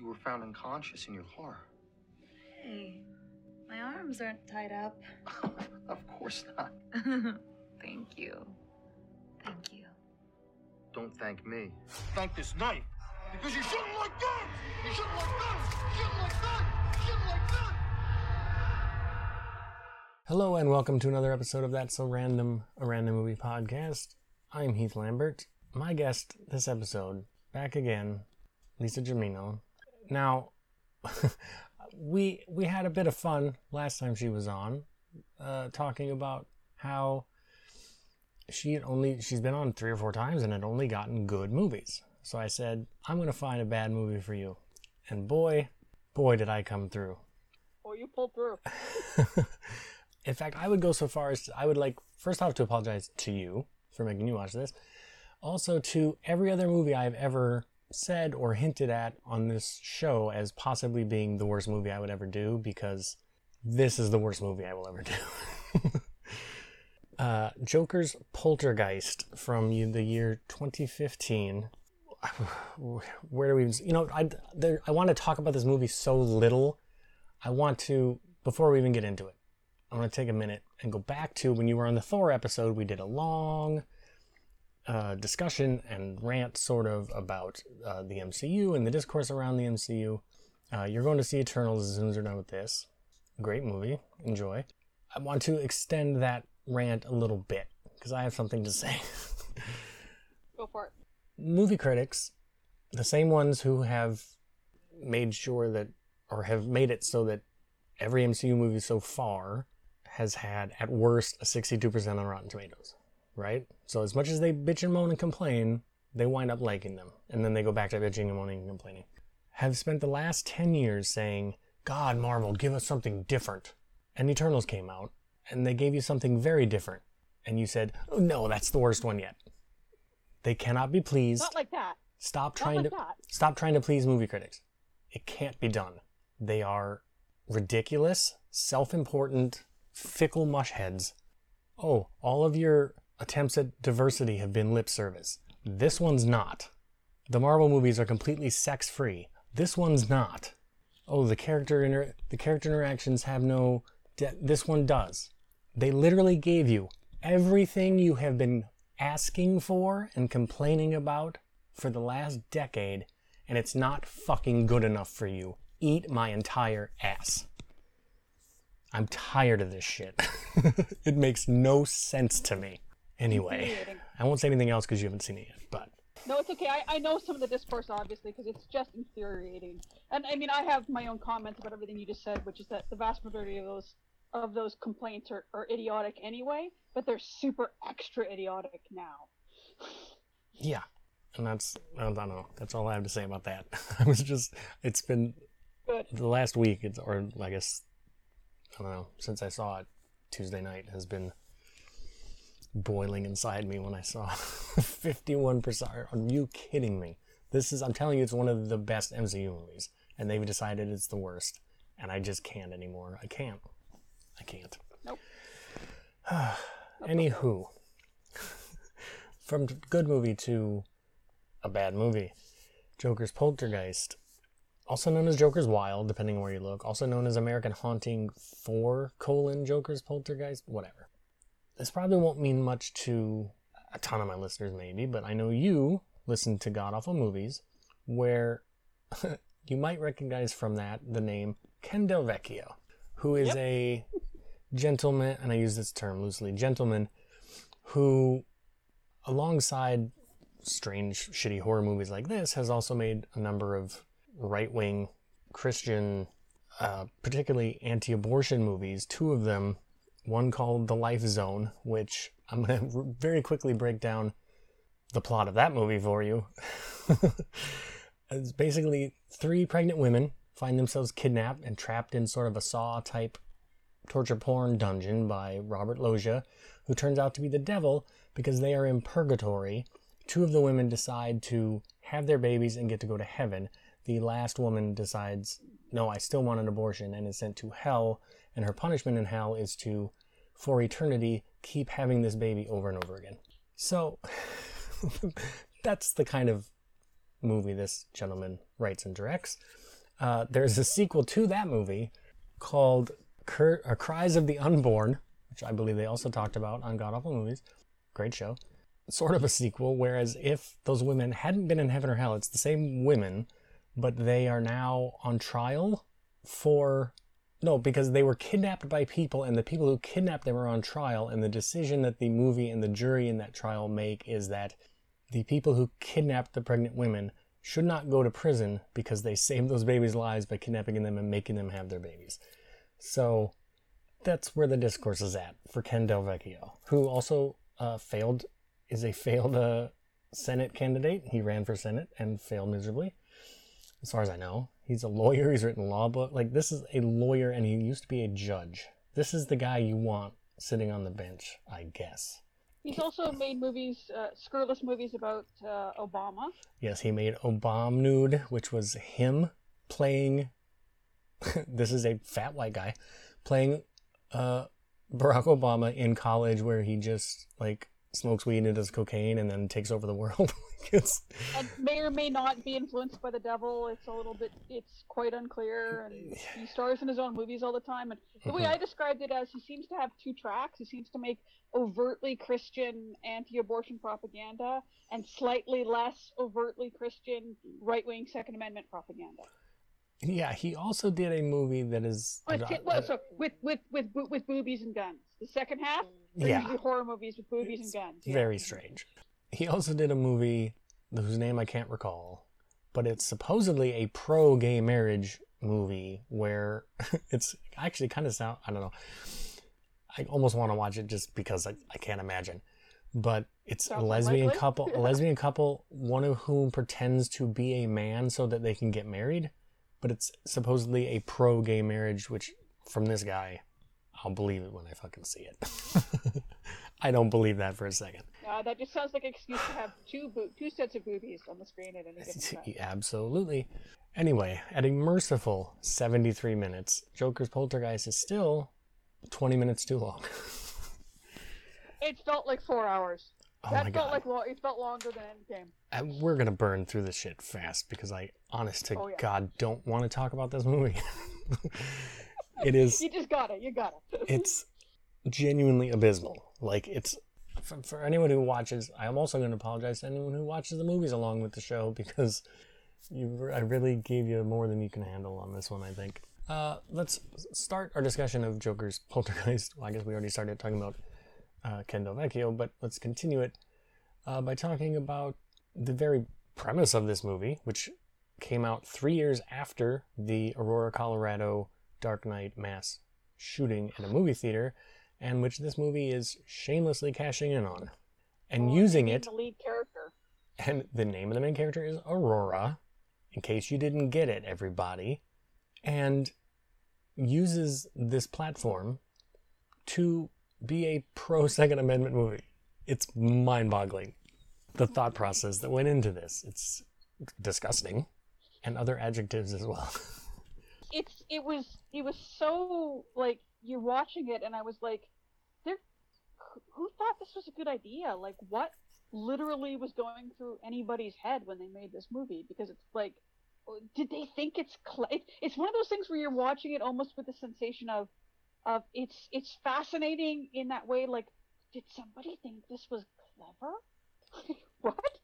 You were found unconscious in your car. Hey, my arms aren't tied up. of course not. Thank you. Thank you. Don't thank me. Thank this knife. Because you shouldn't like guns! You shouldn't like guns! You shouldn't like guns! You shouldn't like guns! Hello and welcome to another episode of That's So Random, a random movie podcast. I'm Heath Lambert. My guest this episode, back again, Lisa Gemino. Now, we we had a bit of fun last time she was on, uh, talking about how she had only she's been on three or four times and had only gotten good movies. So I said, I'm gonna find a bad movie for you, and boy, boy, did I come through. Oh, you pulled through. In fact, I would go so far as to, I would like first off to apologize to you for making you watch this. Also to every other movie I've ever said or hinted at on this show as possibly being the worst movie I would ever do because this is the worst movie I will ever do. uh, Joker's Poltergeist from the year 2015. Where do we, you know, I, there, I want to talk about this movie so little. I want to, before we even get into it, I want to take a minute and go back to when you were on the Thor episode. We did a long uh, discussion and rant, sort of, about uh, the MCU and the discourse around the MCU. Uh, you're going to see Eternals as soon as you're done with this. Great movie. Enjoy. I want to extend that rant a little bit because I have something to say. Go for it. Movie critics, the same ones who have made sure that, or have made it so that every MCU movie so far has had, at worst, a 62% on Rotten Tomatoes, right? So as much as they bitch and moan and complain, they wind up liking them. And then they go back to bitching and moaning and complaining. Have spent the last 10 years saying, God, Marvel, give us something different. And Eternals came out, and they gave you something very different. And you said, oh, no, that's the worst one yet. They cannot be pleased. Not like that. Stop Not trying like to that. stop trying to please movie critics. It can't be done. They are ridiculous, self-important, fickle mushheads. Oh, all of your attempts at diversity have been lip service. This one's not. The Marvel movies are completely sex-free. This one's not. Oh, the character inter- the character interactions have no de- this one does. They literally gave you everything you have been asking for and complaining about for the last decade, and it's not fucking good enough for you. Eat my entire ass. I'm tired of this shit. it makes no sense to me. Anyway, I won't say anything else because you haven't seen it yet, but No, it's okay. I, I know some of the discourse, obviously, because it's just infuriating. And I mean, I have my own comments about everything you just said, which is that the vast majority of those of those complaints are, are idiotic anyway, but they're super extra idiotic now. yeah. And that's, I don't know, that's all I have to say about that. I was just, it's been Good. the last week, it's, or I guess, I don't know, since I saw it Tuesday night has been boiling inside me when I saw 51%. Are you kidding me? This is, I'm telling you, it's one of the best MCU movies, and they've decided it's the worst, and I just can't anymore. I can't. I can't. Nope. Anywho, from good movie to a bad movie, Joker's Poltergeist, also known as Joker's Wild, depending on where you look, also known as American Haunting 4 colon Joker's Poltergeist, whatever. This probably won't mean much to a ton of my listeners, maybe, but I know you listen to God Awful Movies, where you might recognize from that the name Ken Del Vecchio, who is Yep. a gentleman, and I use this term loosely, gentleman who, alongside strange, shitty horror movies like this, has also made a number of right wing Christian, uh, particularly anti abortion movies. Two of them, one called The Life Zone, which I'm going to very quickly break down the plot of that movie for you. it's basically three pregnant women find themselves kidnapped and trapped in sort of a saw type torture porn dungeon by Robert Loggia, who turns out to be the devil because they are in purgatory. Two of the women decide to have their babies and get to go to heaven. The last woman decides, no, I still want an abortion and is sent to hell. And her punishment in hell is to, for eternity, keep having this baby over and over again. So, that's the kind of movie this gentleman writes and directs. Uh, there's a sequel to that movie called Cur- uh, Cries of the Unborn, which I believe they also talked about on God Awful Movies. Great show. Sort of a sequel, whereas if those women hadn't been in heaven or hell, it's the same women, but they are now on trial for. No, because they were kidnapped by people, and the people who kidnapped them are on trial, and the decision that the movie and the jury in that trial make is that the people who kidnapped the pregnant women should not go to prison because they saved those babies' lives by kidnapping them and making them have their babies. So that's where the discourse is at for Ken Del Vecchio, who also uh, failed, is a failed uh, Senate candidate. He ran for Senate and failed miserably, as far as I know. He's a lawyer. He's written law book. Like this is a lawyer, and he used to be a judge. This is the guy you want sitting on the bench, I guess. He's also made movies, uh, scurrilous movies about uh, Obama. Yes, he made Obama Nude, which was him playing. this is a fat white guy playing uh, Barack Obama in college, where he just like smokes weed and does cocaine and then takes over the world. it's, and may or may not be influenced by the devil. It's a little bit, it's quite unclear. And he stars in his own movies all the time. And the way mm-hmm. I described it as he seems to have two tracks. He seems to make overtly Christian anti-abortion propaganda and slightly less overtly Christian right-wing Second Amendment propaganda. yeah, he also did a movie that is. With, well, so with with with with boobies and guns. The second half, are Yeah. usually horror movies with boobies and guns. Yeah. Very strange. He also did a movie whose name I can't recall, but it's supposedly a pro gay marriage movie where it's actually kind of sound I don't know. I almost want to watch it just because I, I can't imagine. But it's a lesbian unlikely. couple, a lesbian couple, one of whom pretends to be a man so that they can get married. But it's supposedly a pro gay marriage, which from this guy, I'll believe it when I fucking see it. I don't believe that for a second. Uh, that just sounds like an excuse to have two bo- two sets of boobies on the screen at any given time. Absolutely. Anyway, at a merciful 73 minutes, Joker's Poltergeist is still 20 minutes too long. It felt like four hours. Oh that my felt god. like lo- it felt longer than Endgame. And we're going to burn through this shit fast because I, honest to Oh, yeah. God, don't want to talk about this movie. it is, You just got it. You got it. it's genuinely abysmal. Like, it's, for, for anyone who watches, I'm also going to apologize to anyone who watches the movies along with the show because you, I really gave you more than you can handle on this one, I think. Uh, let's start our discussion of Joker's Poltergeist. Well, I guess we already started talking about uh, Ken Del Vecchio, but let's continue it uh, by talking about the very premise of this movie, which came out three years after the Aurora, Colorado Dark Knight mass shooting in a movie theater, and which this movie is shamelessly cashing in on and Oh, using it. The lead character. And the name of the main character is Aurora, in case you didn't get it, everybody. And uses this platform to be a pro Second Amendment movie. It's mind boggling. The thought process that went into this. It's disgusting. And other adjectives as well. It's it was it was so like you're watching it and I was like, there, who- thought this was a good idea? Like what literally was going through anybody's head when they made this movie? Because it's like, did they think it's cl- it's one of those things where you're watching it almost with the sensation of of it's it's fascinating in that way. Like, did somebody think this was clever? what?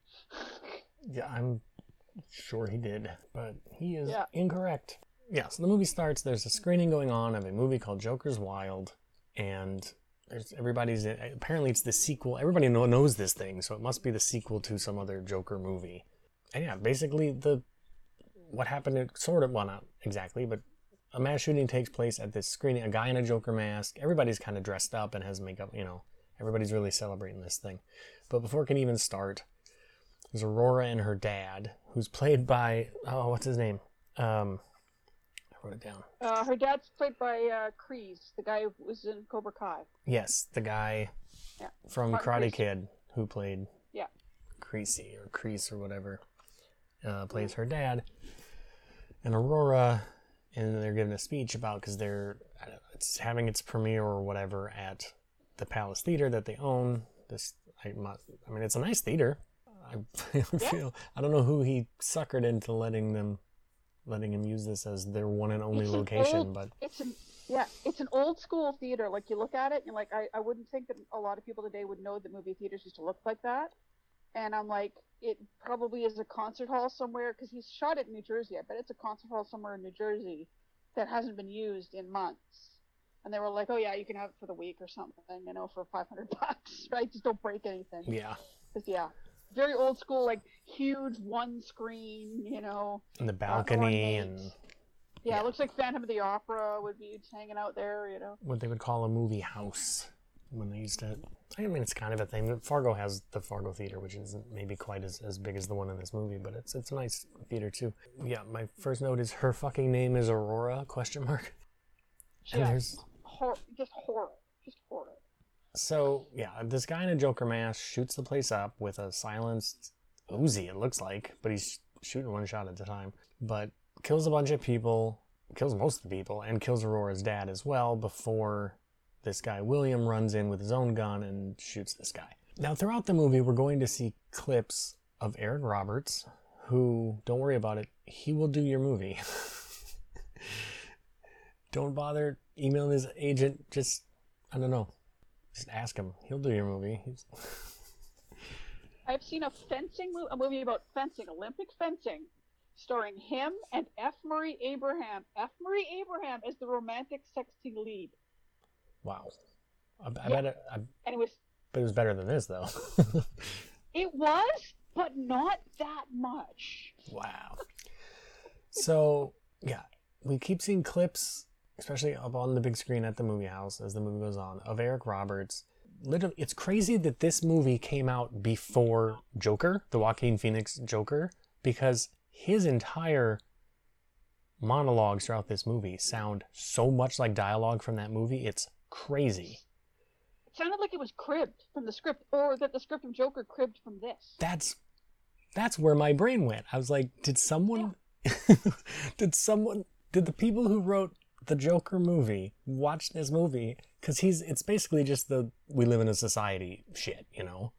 Yeah, I'm sure he did, but he is Yeah. incorrect. Yeah, so the movie starts. There's a screening going on of a movie called Joker's Wild, and there's everybody's. Apparently, it's the sequel. Everybody know, knows this thing, so it must be the sequel to some other Joker movie. And yeah, basically the what happened. It sort of well, not exactly, but a mass shooting takes place at this screening. A guy in a Joker mask. Everybody's kind of dressed up and has makeup. You know, everybody's really celebrating this thing. But before it can even start, there's Aurora and her dad, who's played by oh, what's his name? Um, wrote it down. Uh, her dad's played by uh, Kreese, the guy who was in Cobra Kai. Yes, the guy Yeah. from Martin Karate Creese. Kid who played Yeah. Creasy or Crease or whatever uh, plays her dad, and Aurora, and they're giving a speech about because they're know, it's having its premiere or whatever at the Palace Theater that they own. This I, I mean, it's a nice theater. I feel I don't know who he suckered into letting them letting him use this as their one and only It's location, old- but It's an yeah, it's an old school theater. Like you look at it, and like I, I wouldn't think that a lot of people today would know that movie theaters used to look like that. And I'm like, it probably is a concert hall somewhere because he's shot it in New Jersey. I bet it's a concert hall somewhere in New Jersey that hasn't been used in months. And they were like, oh yeah, you can have it for the week or something, you know, for 500 bucks, right? Just don't break anything. yeah. Because yeah, very old school, like huge one screen, you know. And the uh, balcony and. Yeah, Yeah. it looks like Phantom of the Opera would be hanging out there, you know. what they would call a movie house when they used to. I mean, it's kind of a thing. Fargo has the Fargo Theater, which isn't maybe quite as, as big as the one in this movie, but it's it's a nice theater too. Yeah, my first note is her fucking name is Aurora? Question mark. And Yeah, there's hor- just horror, just horror. So yeah, this guy in a Joker mask shoots the place up with a silenced Uzi. It looks like, but he's shooting one shot at a time. But kills a bunch of people, kills most of the people, and kills Aurora's dad as well before this guy William runs in with his own gun and shoots this guy. Now, throughout the movie, we're going to see clips of Eric Roberts, who, don't worry about it, he will do your movie. don't bother emailing his agent, just, I don't know, just ask him. He'll do your movie. I've seen a fencing movie, a movie about fencing, Olympic fencing, starring him and F. Murray Abraham. F. Murray Abraham is the romantic sexy lead, Wow. I, I Yeah. bet it, I and it was bet it was better than this, though. it was, but not that much. wow. So, yeah, we keep seeing clips, especially up on the big screen at the movie house as the movie goes on, of Eric Roberts. Literally, it's crazy that this movie came out before Joker, the Joaquin Phoenix Joker, because his entire monologues throughout this movie sound so much like dialogue from that movie. It's crazy. It sounded like it was cribbed from the script, or that the script of Joker cribbed from this. that's that's where my brain went. I was like, did someone did someone did the people who wrote the Joker movie watch this movie cuz he's it's basically just the we live in a society shit, you know.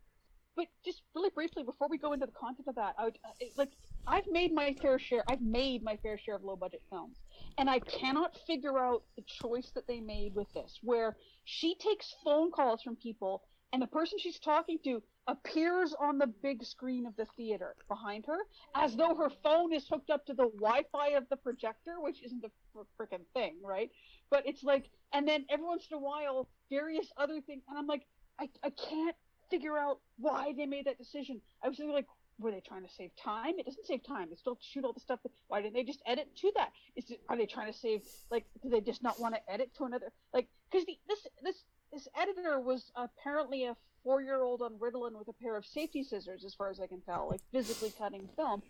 But just really briefly, before we go into the content of that, I would, uh, like I've made my fair share. I've made my fair share of low budget films, and I cannot figure out the choice that they made with this, where she takes phone calls from people, and the person she's talking to appears on the big screen of the theater behind her, as though her phone is hooked up to the Wi-Fi of the projector, which isn't a fr- frickin' thing, right? But it's like, and then every once in a while, various other things, and I'm like, I, I can't figure out why they made that decision. I was like, were they trying to save time? It doesn't save time. They still shoot all the stuff. Why didn't they just edit to that? Is it, are they trying to save like? Do they just not want to edit to another like? Because this this this editor was apparently a four year old on Ritalin with a pair of safety scissors, as far as I can tell, like physically cutting film,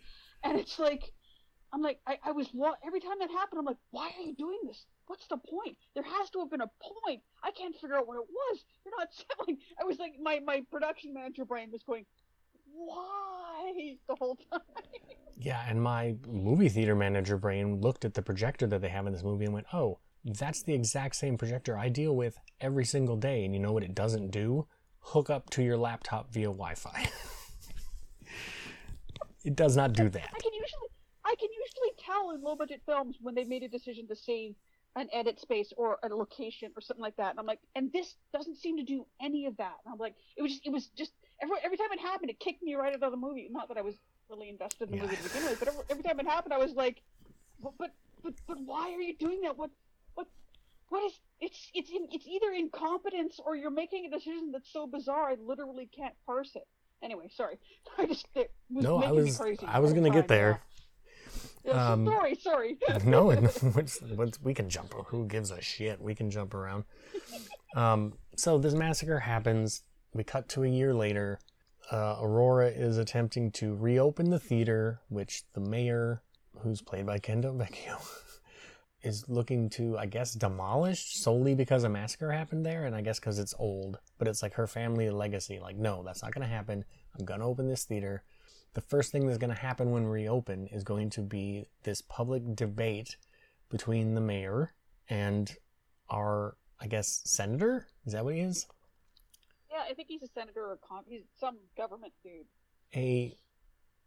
and it's like. I'm like, I, I was wa- every time that happened. I'm like, why are you doing this? What's the point? There has to have been a point. I can't figure out what it was. You're not selling. I was like, my my production manager brain was going, why the whole time? Yeah, and my movie theater manager brain looked at the projector that they have in this movie and went, "Oh, that's the exact same projector I deal with every single day." And you know what it doesn't do? Hook up to your laptop via Wi-Fi. it does not do that. I can usually I can usually tell in low budget films when they made a decision to save an edit space or a location or something like that. And I'm like, and this doesn't seem to do any of that. And I'm like, it was just it was just every every time it happened, it kicked me right out of the movie. Not that I was really invested in the Yeah. movie to begin with, but every, every time it happened, I was like, but but but, but why are you doing that? What what what is it's it's in, it's either incompetence or you're making a decision that's so bizarre I literally can't parse it. Anyway, sorry. I just it was No, I was- crazy. I was gonna get there. Yeah. Um, sorry, sorry. no, what's, what's, we can jump. Who gives a shit? We can jump around. Um, so this massacre happens. We cut to a year later. Uh, Aurora is attempting to reopen the theater, which the mayor, who's played by Ken Del Vecchio, is looking to, I guess, demolish solely because a massacre happened there, and I guess because it's old. But it's like her family legacy. Like, no, that's not going to happen. I'm going to open this theater the first thing that's going to happen when we reopen is going to be this public debate between the mayor and our, I guess, senator. Is that what he is? yeah, I think he's a senator or con- he's some government dude. A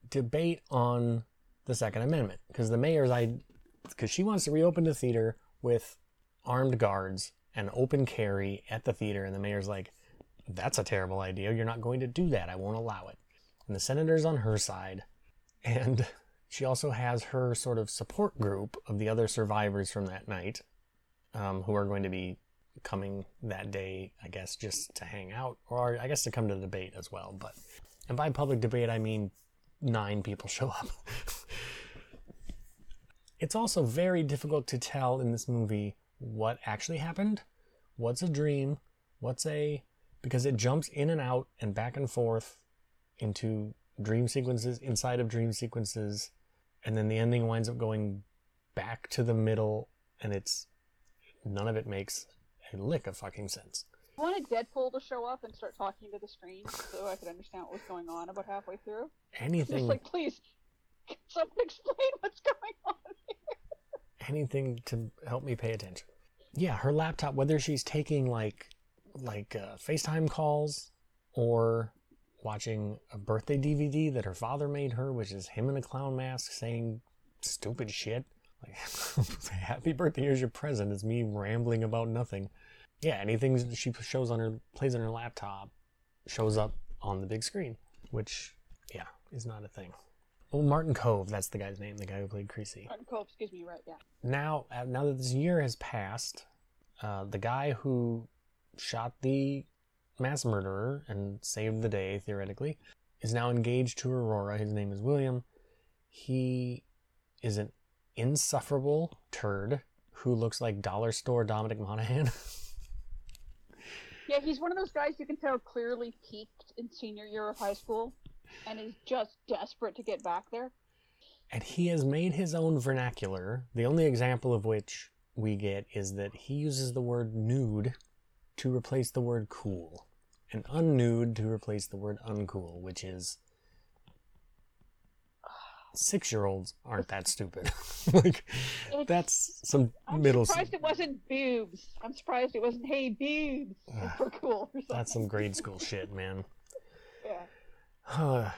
debate on the Second Amendment because the mayor's I because she wants to reopen the theater with armed guards and open carry at the theater, and the mayor's like, "That's a terrible idea. You're not going to do that. I won't allow it." And the senator's on her side, and she also has her sort of support group of the other survivors from that night, um, who are going to be coming that day, I guess, just to hang out, or I guess to come to the debate as well. But and by public debate, I mean nine people show up. it's also very difficult to tell in this movie what actually happened, what's a dream, what's a because it jumps in and out and back and forth into dream sequences inside of dream sequences and then the ending winds up going back to the middle and it's none of it makes a lick of fucking sense. I wanted Deadpool to show up and start talking to the screen so I could understand what was going on about halfway through. Just Anything like, please, can someone explain what's going on? Anything to help me pay attention. Yeah, her laptop, whether she's taking like like uh, FaceTime calls or watching a birthday DVD that her father made her, which is him in a clown mask saying stupid shit. Like, happy birthday, here's your present. It's me rambling about nothing. Yeah, anything she shows on her, plays on her laptop, shows up on the big screen, which, yeah, is not a thing. Oh, Martin Kove, that's the guy's name, the guy who played Creasy Martin Kove, excuse me, right? Yeah. now uh, now that this year has passed, uh, the guy who shot the mass murderer and saved the day theoretically is now engaged to Aurora. His name is William. He is an insufferable turd who looks like dollar store Dominic Monaghan. Yeah, he's one of those guys you can tell clearly peaked in senior year of high school and is just desperate to get back there. and he has made his own vernacular. The only example of which we get is that he uses the word nude to replace the word cool, and unnude to replace the word uncool, which is six year olds aren't that stupid. like, It's- that's some middle. I'm surprised it wasn't boobs. I'm surprised it wasn't hey boobs ah, for cool or. That's some grade school shit, man.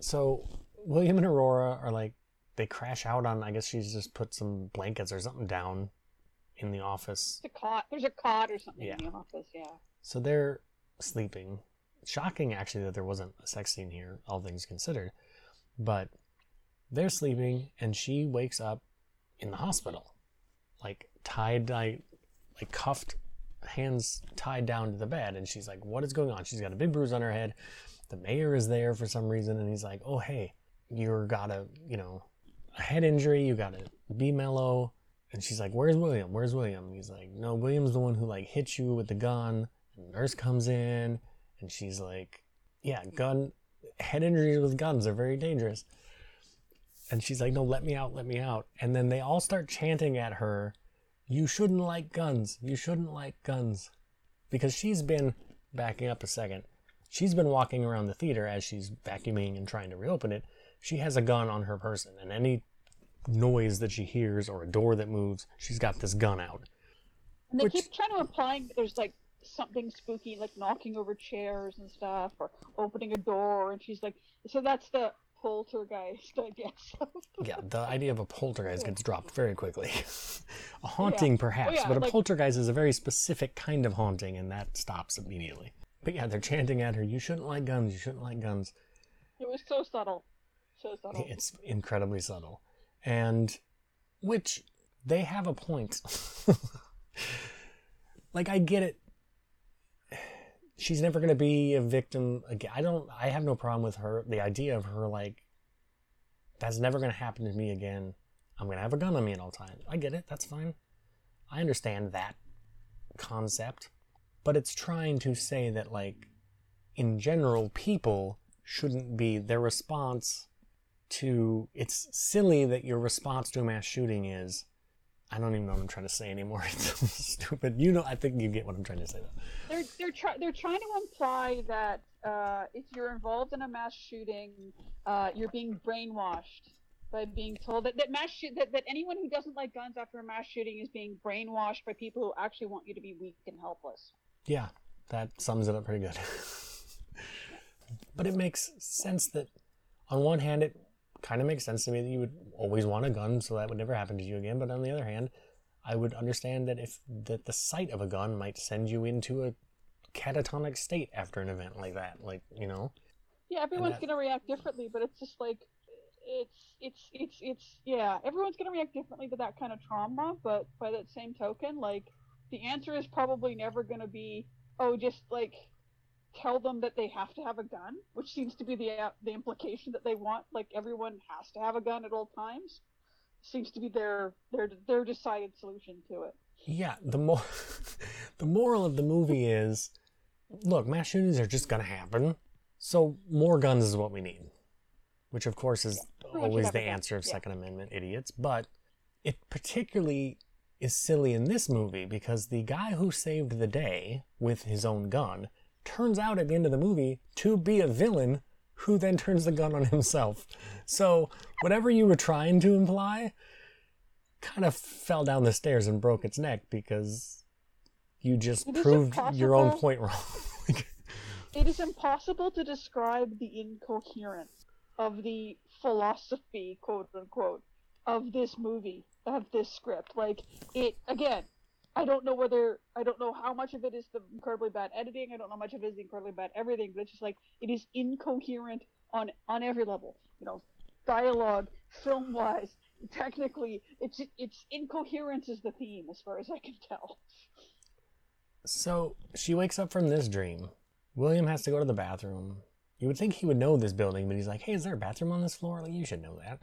so William and Aurora are like they crash out on. I guess she's just put some blankets or something down in the office. There's a cot. There's a cot or something Yeah. in the office. Yeah. So they're sleeping. Shocking, actually, that there wasn't a sex scene here, all things considered. But they're sleeping, and she wakes up in the hospital, like tied, like, like cuffed, hands tied down to the bed. And she's like, "What is going on?" She's got a big bruise on her head. The mayor is there for some reason, and he's like, "Oh, hey, you're got a, you know, a head injury. You got to be mellow." And she's like, "Where's William? Where's William?" He's like, "No, William's the one who like hit you with the gun." And the nurse comes in, and she's like, "Yeah, gun head injuries with guns are very dangerous." And she's like, "No, let me out, let me out." And then they all start chanting at her, "You shouldn't like guns. You shouldn't like guns," because she's been backing up a second. She's been walking around the theater as she's vacuuming and trying to reopen it. She has a gun on her person, and any noise that she hears or a door that moves, she's got this gun out. And they Which- keep trying to imply that there's like something spooky, like knocking over chairs and stuff, or opening a door. And she's like, so that's the poltergeist, I guess. Yeah, the idea of a poltergeist gets dropped very quickly. a haunting, perhaps, oh, yeah, but a like- poltergeist is a very specific kind of haunting, and that stops immediately. But yeah, they're chanting at her, You shouldn't like guns, you shouldn't like guns. it was so subtle. So subtle. It's incredibly subtle. And which they have a point. like I get it. She's never going to be a victim again. I don't I have no problem with her the idea of her like that's never going to happen to me again. I'm going to have a gun on me at all times. I get it. That's fine. I understand that concept. But it's trying to say that like in general people shouldn't be their response to it's silly that your response to a mass shooting is I don't even know what I'm trying to say anymore. It's stupid. You know, I think you get what I'm trying to say though. they're they're try- they're trying to imply that uh, if you're involved in a mass shooting, uh, you're being brainwashed by being told that that mass that, that anyone who doesn't like guns after a mass shooting is being brainwashed by people who actually want you to be weak and helpless. Yeah, that sums it up pretty good. but it makes sense that on one hand it kind of makes sense to me that you would always want a gun so that would never happen to you again. But on the other hand, I would understand that if that the sight of a gun might send you into a catatonic state after an event like that. Like, you know? Yeah, everyone's that- gonna react differently, but it's just like it's it's it's it's yeah, everyone's gonna react differently to that kind of trauma, but by that same token, like the answer is probably never gonna be, oh, just like tell them that they have to have a gun, which seems to be the uh, the implication that they want, like everyone has to have a gun at all times. Seems to be their their their decided solution to it. Yeah, the more the moral of the movie is look, mass shootings are just gonna happen. So more guns is what we need. Which of course is much always the answer of yeah. Second Amendment idiots, but it particularly is silly in this movie because the guy who saved the day with his own gun turns out at the end of the movie to be a villain who then turns the gun on himself. So whatever you were trying to imply kind of fell down the stairs and broke its neck because you just It proved your own point wrong. It is impossible to describe the incoherence of the philosophy, quote unquote, of this movie, of this script. Like it again. I don't know whether I don't know how much of it is the incredibly bad editing. I don't know how much of it is the incredibly bad everything. But it's just like it is incoherent on on every level. You know, dialogue, film wise, technically, it's it's incoherence is the theme as far as I can tell. So she wakes up from this dream. William has to go to the bathroom. You would think he would know this building, but he's like, hey, is there a bathroom on this floor? Like, you should know that.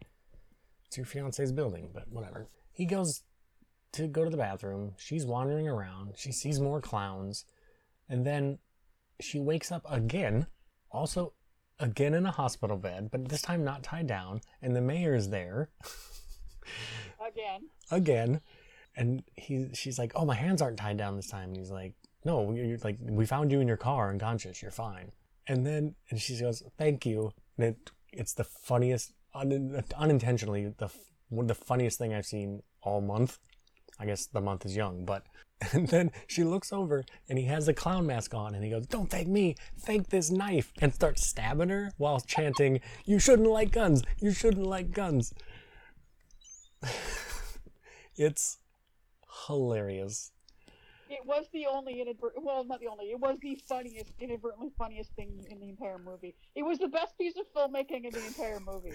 It's your fiance's building, but whatever. He goes to go to the bathroom. She's wandering around. She sees more clowns. And then she wakes up again, also again in a hospital bed, but this time not tied down. And the mayor's there Again, again and he she's like oh my hands aren't tied down this time and he's like no you're like we found you in your car unconscious you're fine and then and she goes thank you and it, it's the funniest un, unintentionally the f- one of the funniest thing i've seen all month. I guess the month is young but and then she looks over and he has the clown mask on and he goes don't thank me. Thank this knife and starts stabbing her while chanting you shouldn't like guns. You shouldn't like guns. It's hilarious. It was the only inadvertent. Well, not the only. It was the funniest, inadvertently funniest thing in the entire movie. It was the best piece of filmmaking in the entire movie.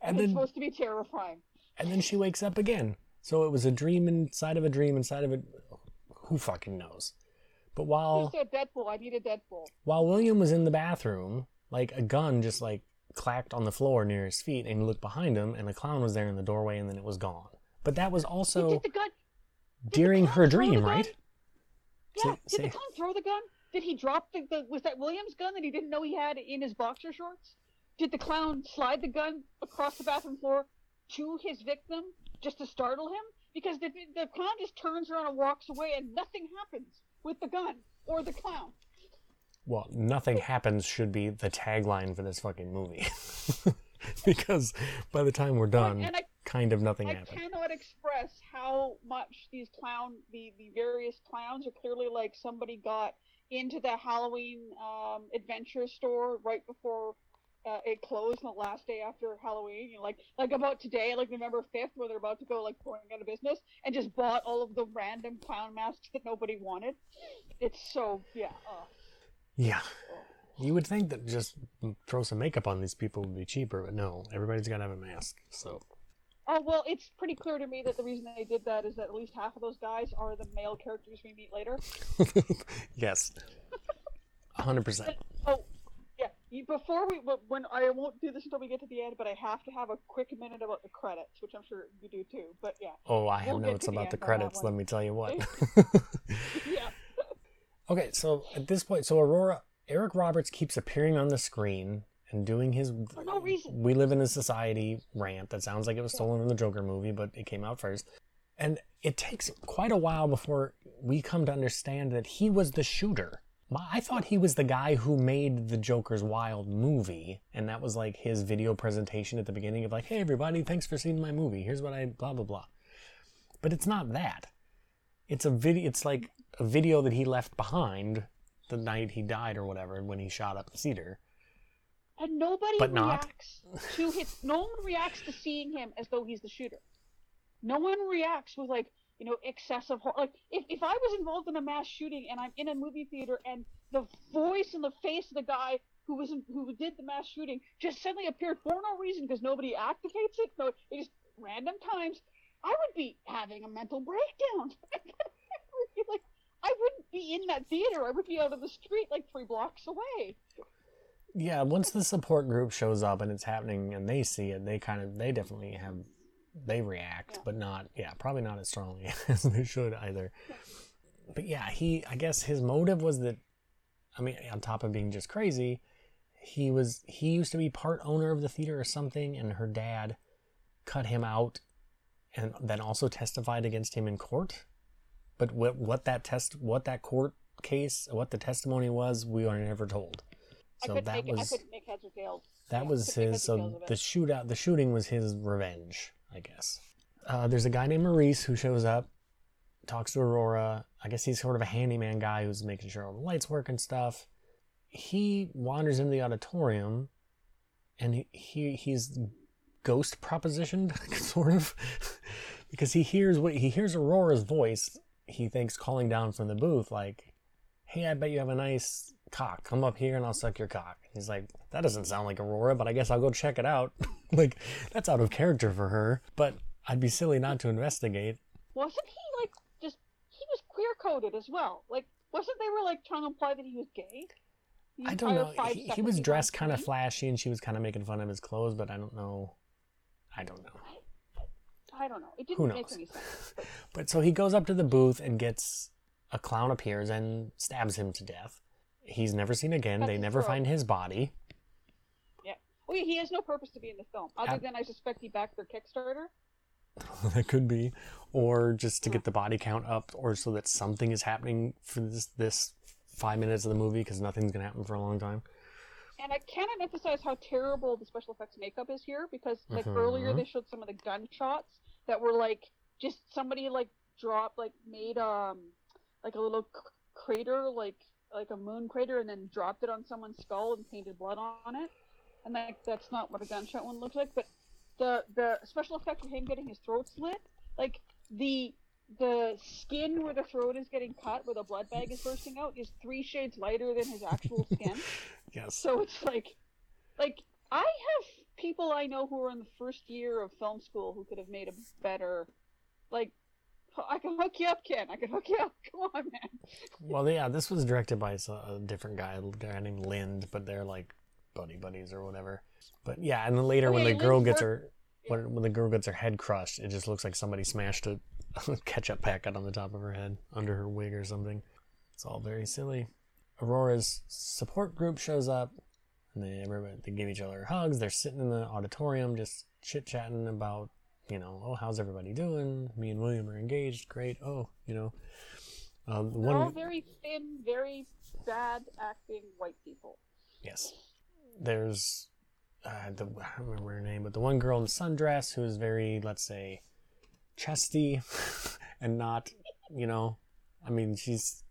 And it's then supposed to be terrifying. and then she wakes up again. So it was a dream inside of a dream inside of a who fucking knows. But Who while said Deadpool? I need a Deadpool. while William was in the bathroom, like a gun just like clacked on the floor near his feet and he looked behind him and the clown was there in the doorway and then it was gone. But that was also did the gun? did the during her dream, right? Yeah. Say- did say- the clown throw the gun? Did he drop the, the? Was that Williams' gun that he didn't know he had in his boxer shorts? Did the clown slide the gun across the bathroom floor to his victim just to startle him? Because the the clown just turns around and walks away, and nothing happens with the gun or the clown. Well, nothing happens should be the tagline for this fucking movie. because by the time we're done, and I kind of nothing I happened. I cannot express how much these clown, the, the various clowns are clearly like somebody got into the Halloween um, adventure store right before uh, it closed on the last day after Halloween. You know, like like about today, like November fifth, where they're about to go like going out of business, and just bought all of the random clown masks that nobody wanted. It's so yeah. Yeah. You would think that just throw some makeup on these people would be cheaper, but no, everybody's got to have a mask. So, Oh well, it's pretty clear to me that the reason they did that is that at least half of those guys are the male characters we meet later. yes. 100%. Oh, yeah. Before we, when I won't do this until we get to the end, but I have to have a quick minute about the credits, which I'm sure you do too. But yeah, Oh, I have We'll notes the about the that credits, let me tell you what. yeah. okay, so at this point, so Aurora, Eric Roberts keeps appearing on the screen and doing his For no reason. We Live in a Society rant that sounds like it was stolen from the Joker movie, but it came out first. And it takes quite a while before we come to understand that he was the shooter. I thought he was the guy who made the Joker's Wild movie, and that was like his video presentation at the beginning of like, "Hey everybody, thanks for seeing my movie. Here's what I blah blah blah." But it's not that. It's a video. It's like a video that he left behind the night he died or whatever when he shot up the cedar and nobody But not. reacts to his. No one reacts to seeing him as though he's the shooter. No one reacts with like you know excessive hor- like if, if I was involved in a mass shooting and I'm in a movie theater and the voice and the face of the guy who was in, who did the mass shooting just suddenly appeared for no reason because nobody activates it. No, it just random times. I would be having a mental breakdown. I would be like, I wouldn't be in that theater. I would be out on the street like three blocks away. Yeah, once the support group shows up and it's happening and they see it, they kind of they definitely have they react, Yeah. but not yeah, probably not as strongly as they should either. But yeah, he I guess his motive was that I mean, on top of being just crazy, he was he used to be part owner of the theater or something and her dad cut him out and then also testified against him in court. But what what that test what that court case what the testimony was, we are never told. I So couldn't that make it, I was couldn't make heads or tails. that Yeah, was his. heads or tails So the shootout, the shooting was his revenge, I guess. Uh, there's a guy named Maurice who shows up, talks to Aurora. I guess he's sort of a handyman guy who's making sure all the lights work and stuff. He wanders into the auditorium, and he, he he's ghost propositioned, sort of, because he hears what he hears Aurora's voice. He thinks calling down from the booth, like, "Hey, I bet you have a nice cock. Come up here and I'll suck your cock." He's like, "That doesn't sound like Aurora, but I guess I'll go check it out." like, that's out of character for her, but I'd be silly not to investigate. Wasn't he like just? He was queer coded as well. Like, wasn't they were like trying to imply that he was gay? I don't know. He, he was dressed kind of flashy, and she was kind of making fun of his clothes, but I don't know. I don't know. I don't know. It Who didn't make knows? any sense. But But so he goes up to the booth and gets a clown appears and stabs him to death. He's never seen again. Cuts They never throat. find his body. Yeah. Oh, yeah, he has no purpose to be in the film other Ab- than I suspect he backed their Kickstarter. that could be, or just to get the body count up, or so that something is happening for this this five minutes of the movie because nothing's gonna happen for a long time. And I cannot emphasize how terrible the special effects makeup is here because, like Mhm. earlier, they showed some of the gunshots that were like just somebody like dropped like made um like a little c- crater like like a moon crater and then dropped it on someone's skull and painted blood on it. And like that's not what a gunshot one looks like. But the the special effect of him getting his throat slit, like the the skin where the throat is getting cut, where the blood bag is bursting out, is three shades lighter than his actual skin. Yes. So it's like, like I have people I know who are in the first year of film school who could have made a better, like, I can hook you up, Ken. I can hook you up. Come on, man. Well, yeah, this was directed by a different guy, a guy named Lind, but they're like buddy buddies or whatever. But yeah, and then later Oh, when the girl gets her when, when the girl gets her head crushed, it just looks like somebody smashed a ketchup packet on the top of her head under her wig or something. It's all very silly. Aurora's support group shows up, and they everybody they give each other hugs. They're sitting in the auditorium just chit chatting about you know oh how's everybody doing? Me and William are engaged. Great. Oh you know. Um, the They're all very thin, very bad acting white people. Yes. There's uh, the I don't remember her name, but the one girl in the sundress who is very, let's say, chesty, and not, you know, I mean, she's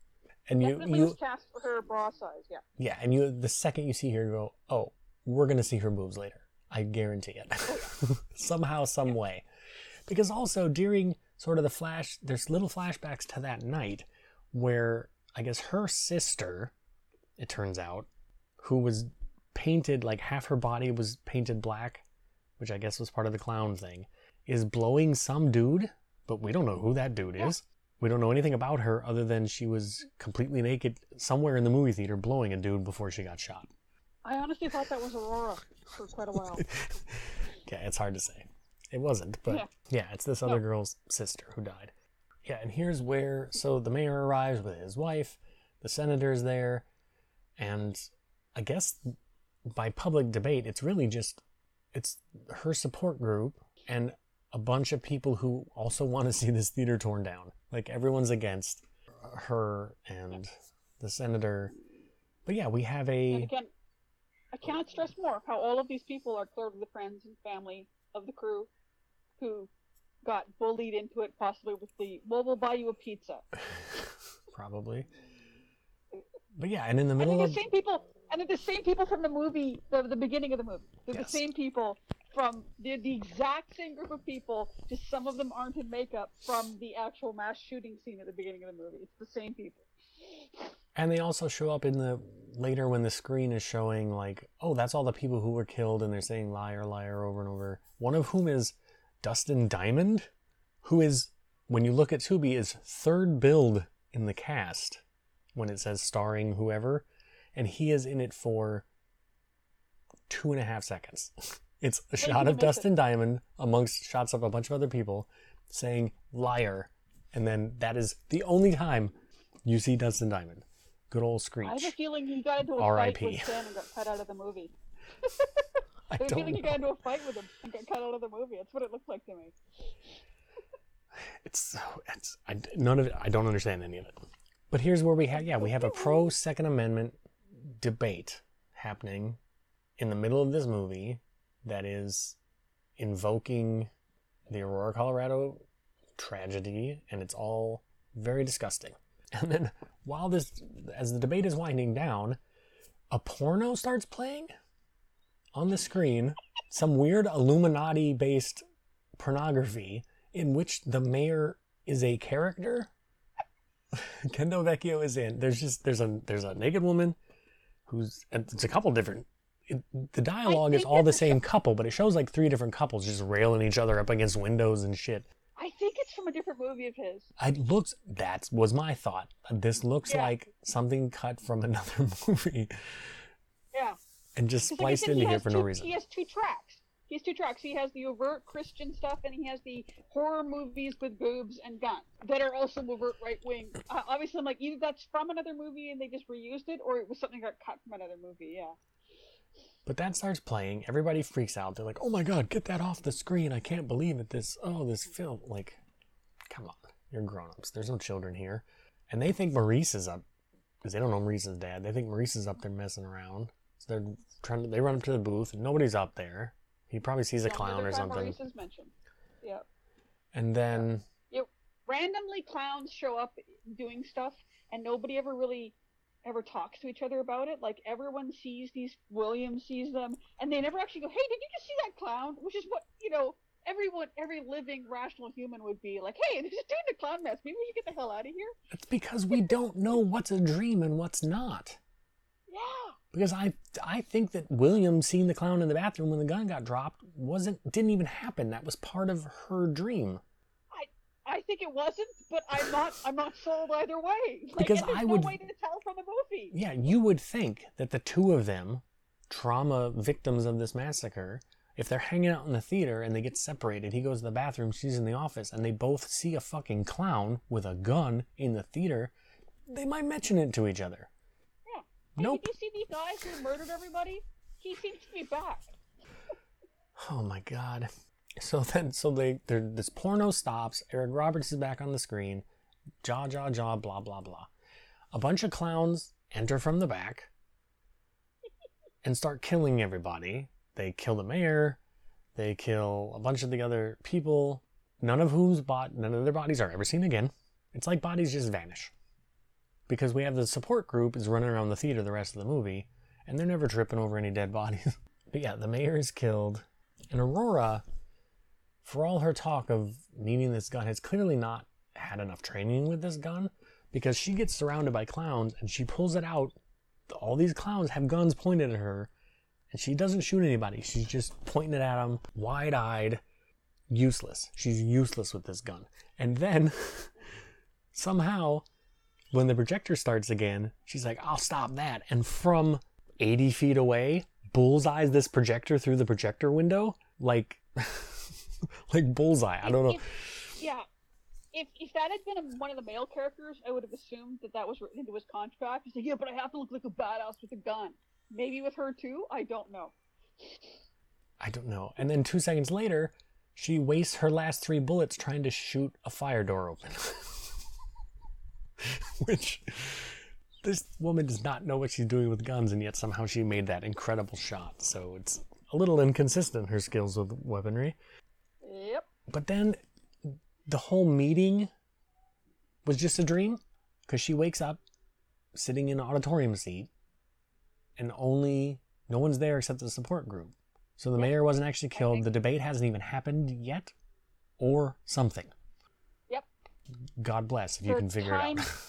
and you Definitely you was cast for her bra size. Yeah. yeah, and you the second you see her, you go, oh, we're gonna see her boobs later. I guarantee it. Oh, Somehow, some way, because also during sort of the flash, there's little flashbacks to that night where I guess her sister, it turns out, who was painted like half her body was painted black, which I guess was part of the clown thing, is blowing some dude, but we don't know who that dude is. We don't know anything about her other than she was completely naked somewhere in the movie theater blowing a dude before she got shot. I honestly thought that was Aurora for quite a while. Yeah, it's hard to say. It wasn't, but Yeah. yeah, it's this other No. girl's sister who died. Yeah, and here's where so the mayor arrives with his wife, the senator's there, and I guess by public debate, it's really just it's her support group and a bunch of people who also want to see this theater torn down. Like everyone's against her and the senator. But yeah, we have And a again, I cannot stress more how all of these people are clearly the friends and family of the crew who got bullied into it, possibly with the, well, we'll buy you a pizza. probably. But yeah, and in the middle of the same people, And they're the same people from the movie, the, the beginning of the movie. They're Yes. the same people from the the exact same group of people. Just some of them aren't in makeup from the actual mass shooting scene at the beginning of the movie. It's the same people. And they also show up in the later when the screen is showing like, oh, that's all the people who were killed, and they're saying liar, liar over and over. One of whom is Dustin Diamond, who is, when you look at Tubi, is third billed in the cast when it says starring whoever, and he is in it for two and a half seconds. It's a shot of miss it. Dustin Diamond amongst shots of a bunch of other people saying liar, and then that is the only time you see Dustin Diamond. Good old Screech. I have a feeling he got into a fight with Stan and got cut out of the movie. I I have a don't feeling he know. got into a fight with him and got cut out of the movie. That's what it looked like to me. It's so it's I, none of it. I don't understand any of it. But here's where we have yeah we have a pro Second Amendment debate happening in the middle of this movie that is invoking the Aurora, Colorado tragedy, and it's all very disgusting. And then while this as the debate is winding down, a porno starts playing on the screen. Some weird Illuminati based pornography in which the mayor is a character. Ken Del Vecchio is in. There's just there's a there's a naked woman who's and it's a couple different. It, the dialogue is all the same couple, but it shows like three different couples just railing each other up against windows and shit. I think it's from a different movie of his. It looks that was my thought. This looks Yeah. like something cut from another movie Yeah. and just like spliced said, into he here for two, no reason. He has two tracks. He has two tracks. He has the overt Christian stuff, and he has the horror movies with boobs and guns that are also overt right wing. Uh, obviously, I'm like either that's from another movie and they just reused it, or it was something that got cut from another movie. Yeah. But that starts playing. Everybody freaks out. They're like, "Oh my god, get that off the screen! I can't believe it. This, oh, this film. Like, come on, you're grown-ups. There's no children here." And they think Maurice is up because they don't know Maurice's dad. They think Maurice is up there messing around. So they're trying to. They run up to the booth, and nobody's up there. He probably sees a clown or something. Maurice is mentioned. Yeah. And then, yep. randomly clowns show up doing stuff and nobody ever really ever talks to each other about it like everyone sees these william sees them and they never actually go hey did you just see that clown which is what you know everyone every living rational human would be like hey they're just doing a clown mess maybe we should get the hell out of here it's because we don't know what's a dream and what's not. yeah Because I, I think that William seeing the clown in the bathroom when the gun got dropped wasn't didn't even happen. That was part of her dream. I think it wasn't but i'm not i'm not sold either way like, Because there's I no would- way to tell from the movie Yeah, you would think that the two of them, trauma victims of this massacre, if they're hanging out in the theater and they get separated, he goes to the bathroom, she's in the office, and they both see a fucking clown with a gun in the theater, they might mention it to each other. yeah hey, Nope. did you see these guys who murdered everybody he seems to be back Oh my god. So then, so they, this porno stops. Eric Roberts is back on the screen. Jaw, jaw, jaw, blah, blah, blah. A bunch of clowns enter from the back and start killing everybody. They kill the mayor. They kill a bunch of the other people. None of whose bot, none of their bodies are ever seen again. It's like bodies just vanish. Because we have the support group is running around the theater the rest of the movie, and they're never tripping over any dead bodies. But yeah, the mayor is killed. And Aurora, for all her talk of needing this gun, has clearly not had enough training with this gun because she gets surrounded by clowns and she pulls it out. All these clowns have guns pointed at her and she doesn't shoot anybody. She's just pointing it at them, wide eyed, useless. She's useless with this gun. And then somehow, when the projector starts again, she's like, I'll stop that. And from 80 feet away, bullseyes this projector through the projector window like like bullseye i don't know If- yeah. If, if that had been one of the male characters, I would have assumed that that was written into his contract. He's like, yeah, but I have to look like a badass with a gun. Maybe with her too. I don't know. i don't know and then two seconds later she wastes her last three bullets trying to shoot a fire door open which this woman does not know what she's doing with guns and yet somehow she made that incredible shot so it's a little inconsistent her skills with weaponry Yep. But then the whole meeting was just a dream because she wakes up sitting in an auditorium seat and only no one's there except the support group. So the mayor wasn't actually killed. The debate hasn't even happened yet, or something. Yep. God bless if you can figure time- it out.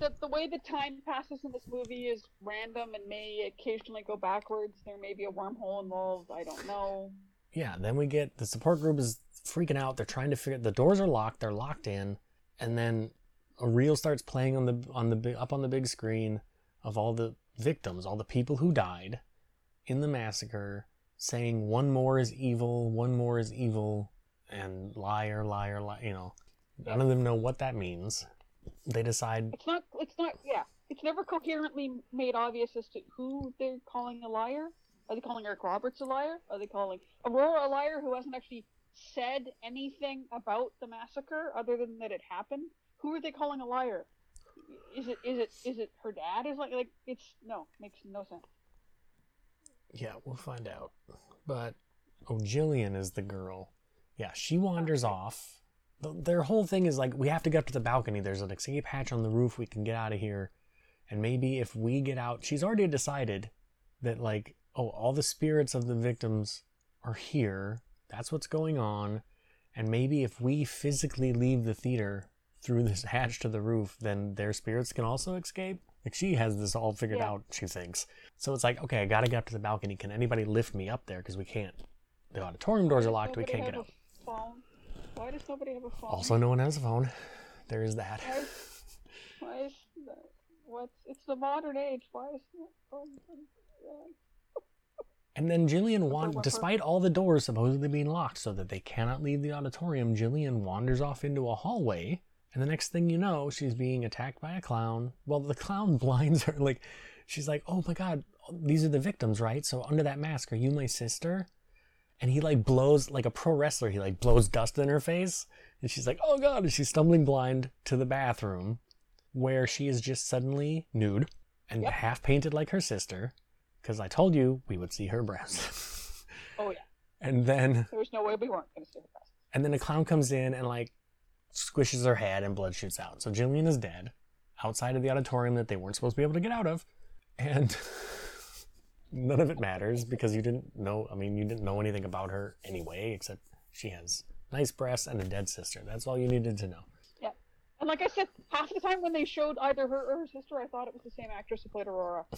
The, the way the time passes in this movie is random and may occasionally go backwards. There may be a wormhole involved. I don't know. Yeah, then we get the support group is freaking out. They're trying to figure the doors are locked. They're locked in, and then a reel starts playing on the on the up on the big screen of all the victims, all the people who died in the massacre, saying one more is evil, one more is evil, and liar, liar, liar. You know, none of them know what that means. They decide It's not. It's not. Yeah. It's never coherently made obvious as to who they're calling a liar. Are they calling Eric Roberts a liar? Are they calling Aurora a liar who hasn't actually said anything about the massacre other than that it happened? Who are they calling a liar? Is it is it is it her dad? Is like like it's no makes no sense. Yeah, we'll find out. But oh, Jillian is the girl. Yeah, she wanders off. The- Their whole thing is like, we have to get up to the balcony. There's an escape hatch on the roof. We can get out of here. And maybe if we get out, she's already decided that, like, oh, all the spirits of the victims are here. That's what's going on. And maybe if we physically leave the theater through this hatch to the roof, then their spirits can also escape. Like, she has this all figured Yeah. out, she thinks. So it's like, okay, I gotta get up to the balcony. Can anybody lift me up there? Because we can't. The auditorium doors are locked. We can't get out. Phone. Why does nobody have a phone? Also, no one has a phone. There is that. Why is, why is the, what's it's the modern age? Why is phone? And then Jillian, Whimper, wan- whimper. despite all the doors supposedly being locked so that they cannot leave the auditorium, Jillian wanders off into a hallway. And the next thing you know, she's being attacked by a clown. Well, the clown blinds her. Like, she's like, oh my god, these are the victims, right? So under that mask, are you my sister? And he like blows, like a pro wrestler, he like blows dust in her face. And she's like, oh god. And she's stumbling blind to the bathroom where she is just suddenly nude and Yep. half painted like her sister. Because I told you we would see her breasts. Oh yeah, and then there was no way we weren't going to see her breasts. and then a clown comes in and like squishes her head and blood shoots out. So Jillian is dead outside of the auditorium that they weren't supposed to be able to get out of. And none of it matters because you didn't know I mean you didn't know anything about her anyway, except she has nice breasts and a dead sister. That's all you needed to know. Yeah, and like I said, half the time when they showed either her or her sister, I thought it was the same actress who played Aurora.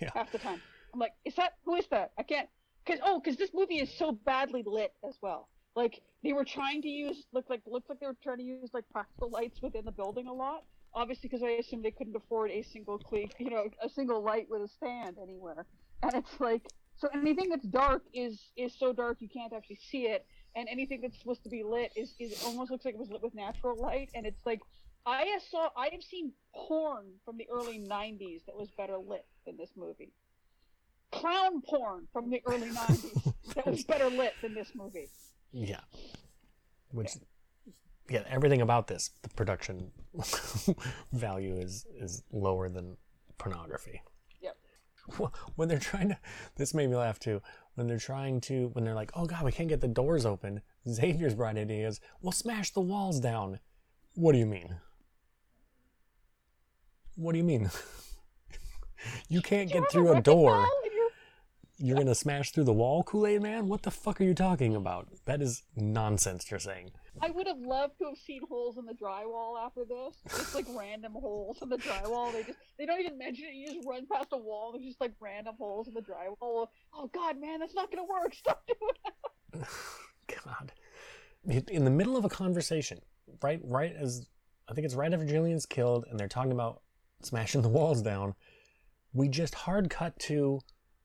Yeah. Half the time, I'm like, is that who is that? I can't. Cause oh, cause this movie is so badly lit as well. Like they were trying to use look like looks like they were trying to use like practical lights within the building a lot. Obviously, because I assume they couldn't afford a single cle you know, a single light with a stand anywhere. And it's like so anything that's dark is is so dark you can't actually see it, and anything that's supposed to be lit is is almost looks like it was lit with natural light, and it's like I saw I have seen porn from the early '90s that was better lit than this movie. Clown porn from the early '90s that was better lit than this movie. Yeah. Which yeah, everything about this, the production value is is lower than pornography. Yep. When they're trying to this made me laugh too. When they're trying to when they're like, "Oh god, we can't get the doors open." Xavier's bright idea is, "We'll smash the walls down." What do you mean? What do you mean? you can't get through a door. Ball in your- You're gonna smash through the wall, Kool-Aid Man? What the fuck are you talking about? That is nonsense you're saying. I would have loved to have seen holes in the drywall after this. Just like random holes in the drywall. They just they don't even mention it. You just run past a wall. There's just like random holes in the drywall. Oh god, man, that's not gonna work. Stop doing it. God. In the middle of a conversation, right right as I think it's right after Jillian's killed and they're talking about smashing the walls down, we just hard cut to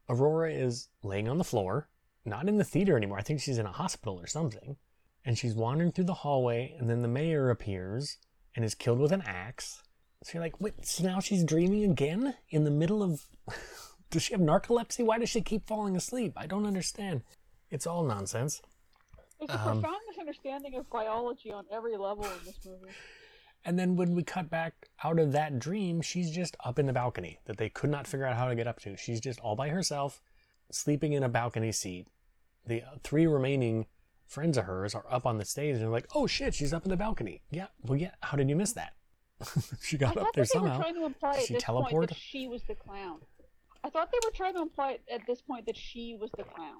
Aurora is laying on the floor, not in the theater anymore. I think she's in a hospital or something. And she's wandering through the hallway, and then the mayor appears and is killed with an axe. So you're like, wait, so now she's dreaming again in the middle of. does she have narcolepsy? Why does she keep falling asleep? I don't understand. It's all nonsense. There's a Um, profound misunderstanding of biology on every level in this movie. And then when we cut back out of that dream, she's just up in the balcony that they could not figure out how to get up to. She's just all by herself, sleeping in a balcony seat. The three remaining friends of hers are up on the stage and they're like, oh shit, she's up in the balcony. Yeah, well, yeah, how did you miss that? she got thought up there that they were somehow. trying to imply at she this point she was the clown. I thought they were trying to imply at this point that she was the clown,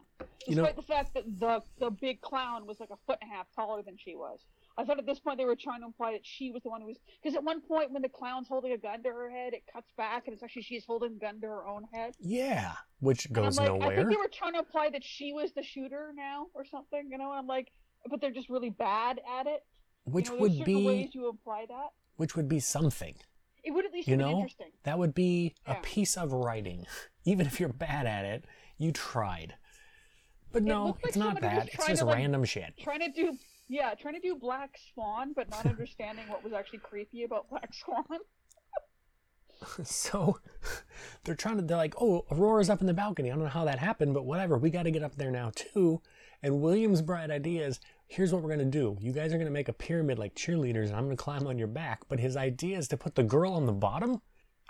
You despite know- the fact that the the big clown was like a foot and a half taller than she was. I thought at this point they were trying to imply that she was the one who was because at one point when the clown's holding a gun to her head, it cuts back and it's actually she's holding a gun to her own head. Yeah, which goes like, I think they were trying to imply that she was the shooter now or something, you know. And I'm like, but they're just really bad at it. Which you know, would be ways you apply that. which would be something. It would at least You know, interesting. that would be a piece of writing. Even if you're bad at it, you tried. But no, looked like it's not that. It's just like, random shit. Trying to do yeah, trying to do Black Swan, but not understanding what was actually creepy about Black Swan. So they're trying to, they're like, oh, Aurora's up in the balcony. I don't know how that happened, but whatever. We got to get up there now, too. And William's bright idea is here's what we're going to do. You guys are going to make a pyramid like cheerleaders, and I'm going to climb on your back. But his idea is to put the girl on the bottom.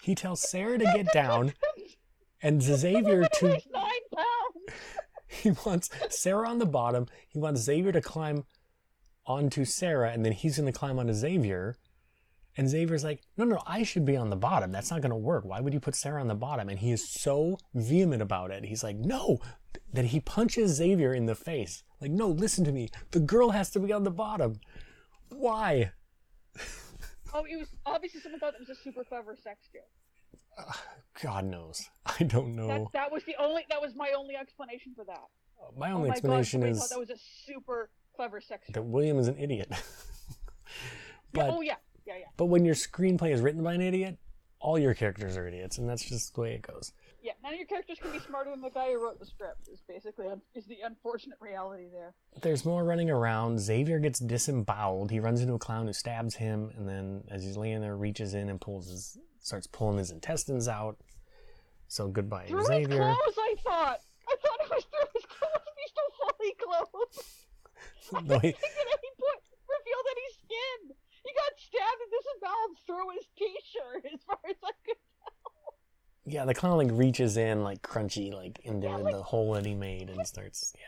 He tells Sarah to get down and Xavier to. Nine pounds. he wants Sarah on the bottom. He wants Xavier to climb onto Sarah, and then he's going to climb onto Xavier. And Xavier's like, no, no, I should be on the bottom. That's not going to work. Why would you put Sarah on the bottom? And he is so vehement about it. He's like, no. That he punches Xavier in the face. Like, no, listen to me. The girl has to be on the bottom. Why? Oh, it was obviously someone thought it was a super clever sex joke. God knows. I don't know. that was the only that was my only explanation for that. My oh only my explanation God, is thought that was a super clever sex that. William is an idiot. Yeah, but oh yeah, yeah, yeah, But when your screenplay is written by an idiot, all your characters are idiots, and that's just the way it goes. yeah. None of your characters can be smarter than the guy who wrote the script. Is basically is the unfortunate reality there. There's more running around. Xavier gets disemboweled. He runs into a clown who stabs him, and then as he's laying there, reaches in and pulls his, starts pulling his intestines out. So goodbye, Through his clothes, I thought. I thought it was through his clothes. He's still fully clothed. No, he- at any point revealed any skin. He got stabbed and disemboweled through his t-shirt, as far as I could. tell. yeah, the clown like reaches in like crunchy like into Yeah, like- the hole that he made and starts yeah.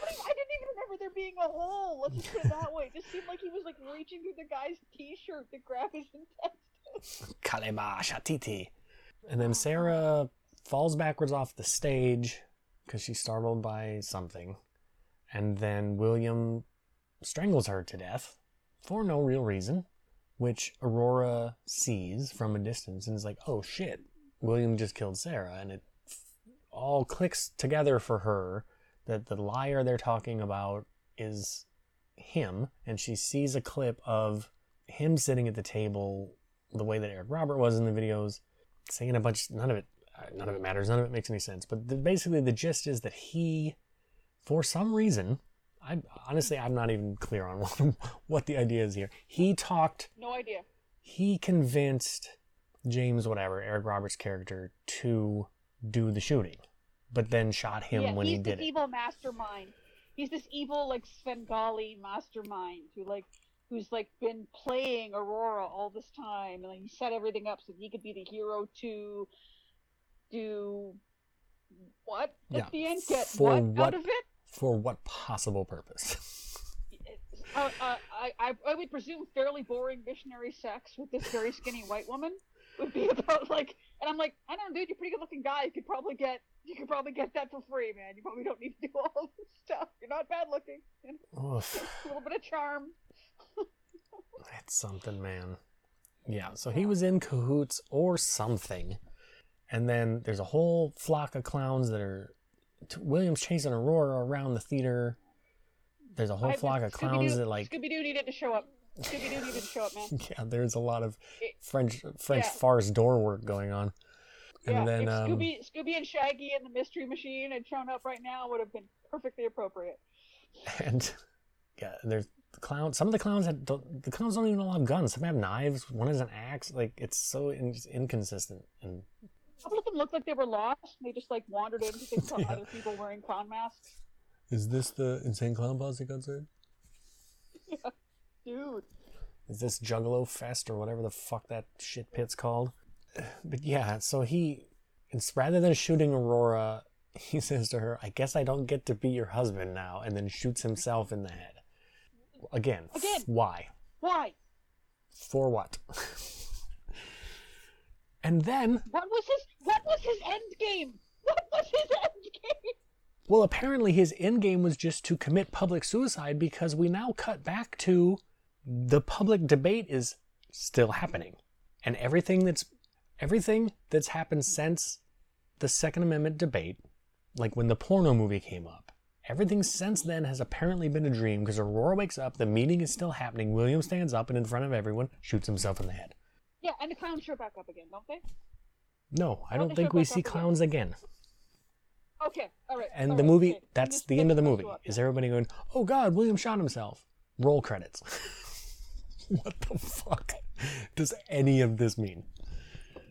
I didn't even remember there being a hole. Let's just put it that way. It just seemed like he was like reaching through the guy's t-shirt to grab his intestines. Kalema Shatiti. And then Sarah falls backwards off the stage because she's startled by something. And then William strangles her to death for no real reason, which Aurora sees from a distance and is like, oh shit, William just killed Sarah. And it all clicks together for her that the liar they're talking about is him. And she sees a clip of him sitting at the table the way that Eric Robert was in the videos, saying a bunch. None of it, uh, none of it matters. None of it makes any sense. But the, basically, the gist is that he, for some reason, I honestly I'm not even clear on what, what the idea is here. He talked. No idea. He convinced James, whatever Eric Roberts' character, to do the shooting, but then shot him yeah, when he did it. He's this evil mastermind. He's this evil like Svengali mastermind who like who's like been playing Aurora all this time, and like, he set everything up so he could be the hero to do what at Yeah, the end? Get for what, what- out of it? For what possible purpose? Uh, uh, I, I I would presume fairly boring missionary sex with this very skinny white woman would be about like, and I'm like, I don't know, dude, you're a pretty good looking guy. You could probably get you could probably get that for free, man. You probably don't need to do all this stuff. You're not bad looking. You know, Oof. a little bit of charm. That's something, man. Yeah, so he was in cahoots or something. And then there's a whole flock of clowns that are. T- Williams chasing Aurora around the theater. There's a whole I- flock of clowns that, like. Scooby Doo needed to show up. Scooby Doo needed to show up, man. Yeah, there's a lot of French French yeah. farce door work going on. And yeah, then um, Scooby Scooby and Shaggy and the Mystery Machine had shown up right now, would have been perfectly appropriate. and yeah, there's the clown. Some of the clowns had don't- the clowns don't even all have guns. Some have knives. One has an axe. Like it's so in, inconsistent. And couple of them looked like they were lost. They just like wandered in because they saw Yeah. other people wearing clown masks. is this the insane clown posse concert? yeah, Dude. Is this Juggalo Fest or whatever the fuck that shit pit's called? But yeah, so he, it's rather than shooting Aurora, he says to her, "I guess I don't get to be your husband now," and then shoots himself in the head. Again, f- Again. why? Why? For what? And then, What was his What was his end game? What was his end game? well, apparently his end game was just to commit public suicide because we now cut back to the public debate is still happening. And everything that's everything that's happened since the Second Amendment debate, like when the porno movie came up, everything since then has apparently been a dream because Aurora wakes up, the meeting is still happening, William stands up and in front of everyone shoots himself in the head. And the clowns show back up again, don't they? No, I Oh, don't think we see up again. clowns again. Okay, all right. And all the right, movie, okay. that's the end of the movie. Is everybody going, oh God, William shot himself? Roll credits. what the fuck does any of this mean?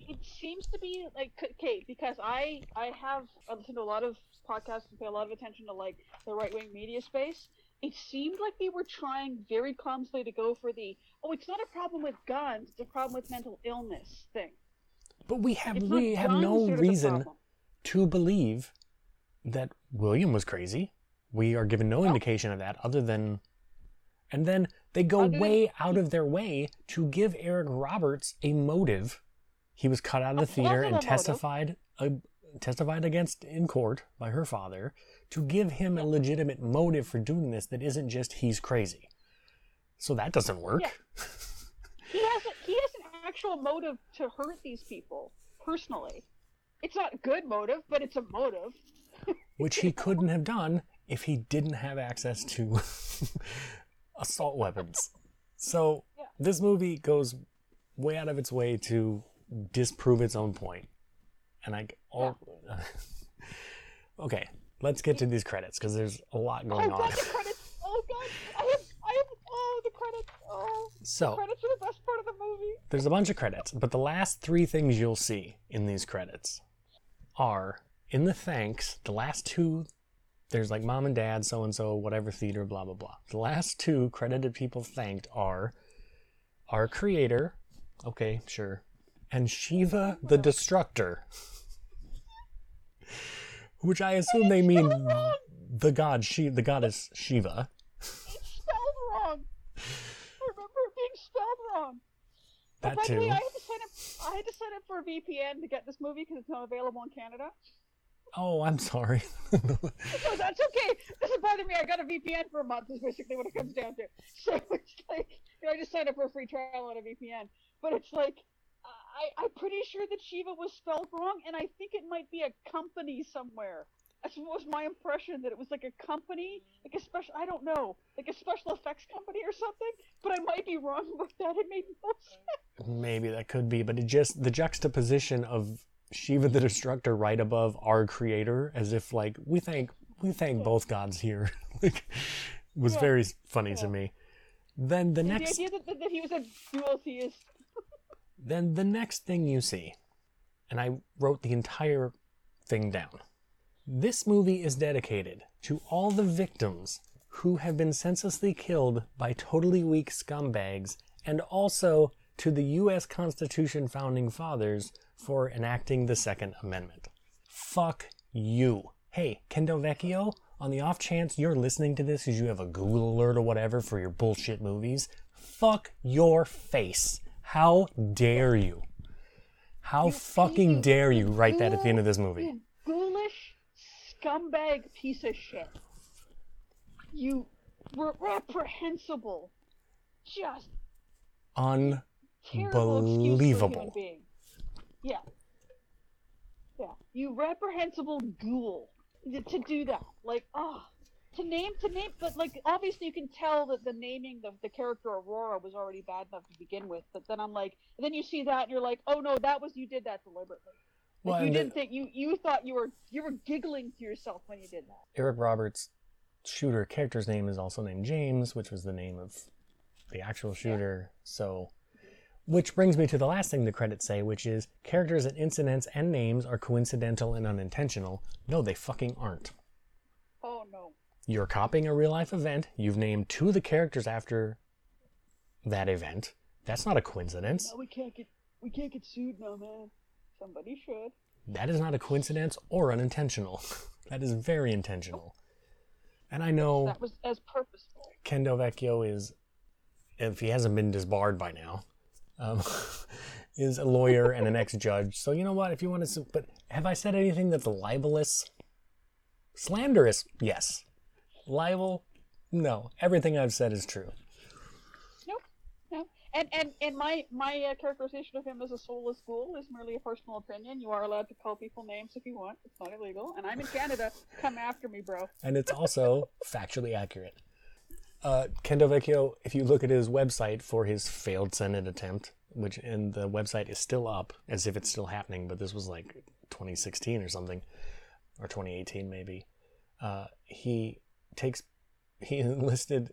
it seems to be like okay because I I have I listen to a lot of podcasts and pay a lot of attention to like the right wing media space. It seemed like they were trying very clumsily to go for the oh it's not a problem with guns it's a problem with mental illness thing. But we have It's we have no that are the reason to believe that William was crazy. We are given no No. indication of that other than and then they go Other than- way out of their way to give Eric Roberts a motive. He was cut out of the theater and testified uh, testified against in court by her father to give him a legitimate motive for doing this that isn't just he's crazy. So that doesn't work. Yeah. He has a, he has an actual motive to hurt these people personally. It's not a good motive, but it's a motive. which he couldn't have done if he didn't have access to assault weapons. So Yeah. this movie goes way out of its way to disprove its own point. And I all Okay, let's get to these credits because there's a lot going god, on. the credits! Oh god, I have I have oh the credits! Oh, So credits are the best part of the movie. there's a bunch of credits, but the last three things you'll see in these credits are in the thanks, the last two, there's like mom and dad, so and so, whatever theater, blah, blah, blah. The last two credited people thanked are our creator, okay, sure, and Shiva the Destructor. Which I assume they mean the god Shiva, the goddess Shiva. It's spelled wrong. I remember being spelled wrong. That too. I had to sign up. I had to sign up for a VPN to get this movie because it's not available in Canada. Oh, I'm sorry. no, that's okay. Doesn't bother me. I got a VPN for a month. Is basically what it comes down to. So it's like you know, I just signed up for a free trial on a VPN. But it's like I, I'm pretty sure that Shiva was spelled wrong, and I think it might be a company somewhere. That was my impression that it was like a company, like a special. I don't know, like a special effects company or something. But I might be wrong about that. It made no sense. Maybe that could be, but it just the juxtaposition of Shiva the Destructor right above our creator, as if like we thank we thank both gods here, like was Yeah. very funny to me. Then the The next idea that, that, that he was a dual theist. Then the next thing you see, and I wrote the entire thing down. This movie is dedicated to all the victims who have been senselessly killed by totally weak scumbags, and also to the U.S. Constitution founding fathers for enacting the Second Amendment. Fuck you. Hey, Ken Del Vecchio, on the off chance you're listening to this because you have a Google alert or whatever for your bullshit movies, fuck your face. How dare you? How fucking dare you write that at the end of this movie? You ghoulish scumbag piece of shit. You re- reprehensible, just terrible excuse for a human Unbelievable. being. Yeah. Yeah. You reprehensible ghoul. To to do that. Like, ah. To name, to name, but like, obviously you can tell that the naming of the character Aurora was already bad enough to begin with. But then I'm like, and then you see that and you're like, oh no, that was, you did that deliberately. Like, Well, you didn't think, you, you thought you were, you were giggling to yourself when you did that. Eric Roberts' shooter character's name is also named James, which was the name of the actual shooter. So, which brings me to the last thing the credits say, which is characters and incidents and names are coincidental and unintentional. No, they fucking aren't. No. You're copying a real life event. You've named two of the characters after that event. That's not a coincidence. No, we can't get, we can't get sued now, man. Somebody should. That is not a coincidence or unintentional. that is very intentional. And I know That was as purposeful. Ken Del Vecchio is, if he hasn't been disbarred by now, um, is a lawyer and an ex-judge. So you know what? If you want to, but have I said anything that's libelous? Slanderous? Yes. Libel? No. Everything I've said is true. Nope. No. And and and my my uh, characterization of him as a soulless ghoul is merely a personal opinion. You are allowed to call people names if you want. It's not illegal. And I'm in Canada. Come after me, bro. and it's also factually accurate. Uh, Ken Del Vecchio, if you look at his website for his failed Senate attempt, which and the website is still up as if it's still happening, but this was like 2016 or something, or 2018 maybe. Uh, he takes he enlisted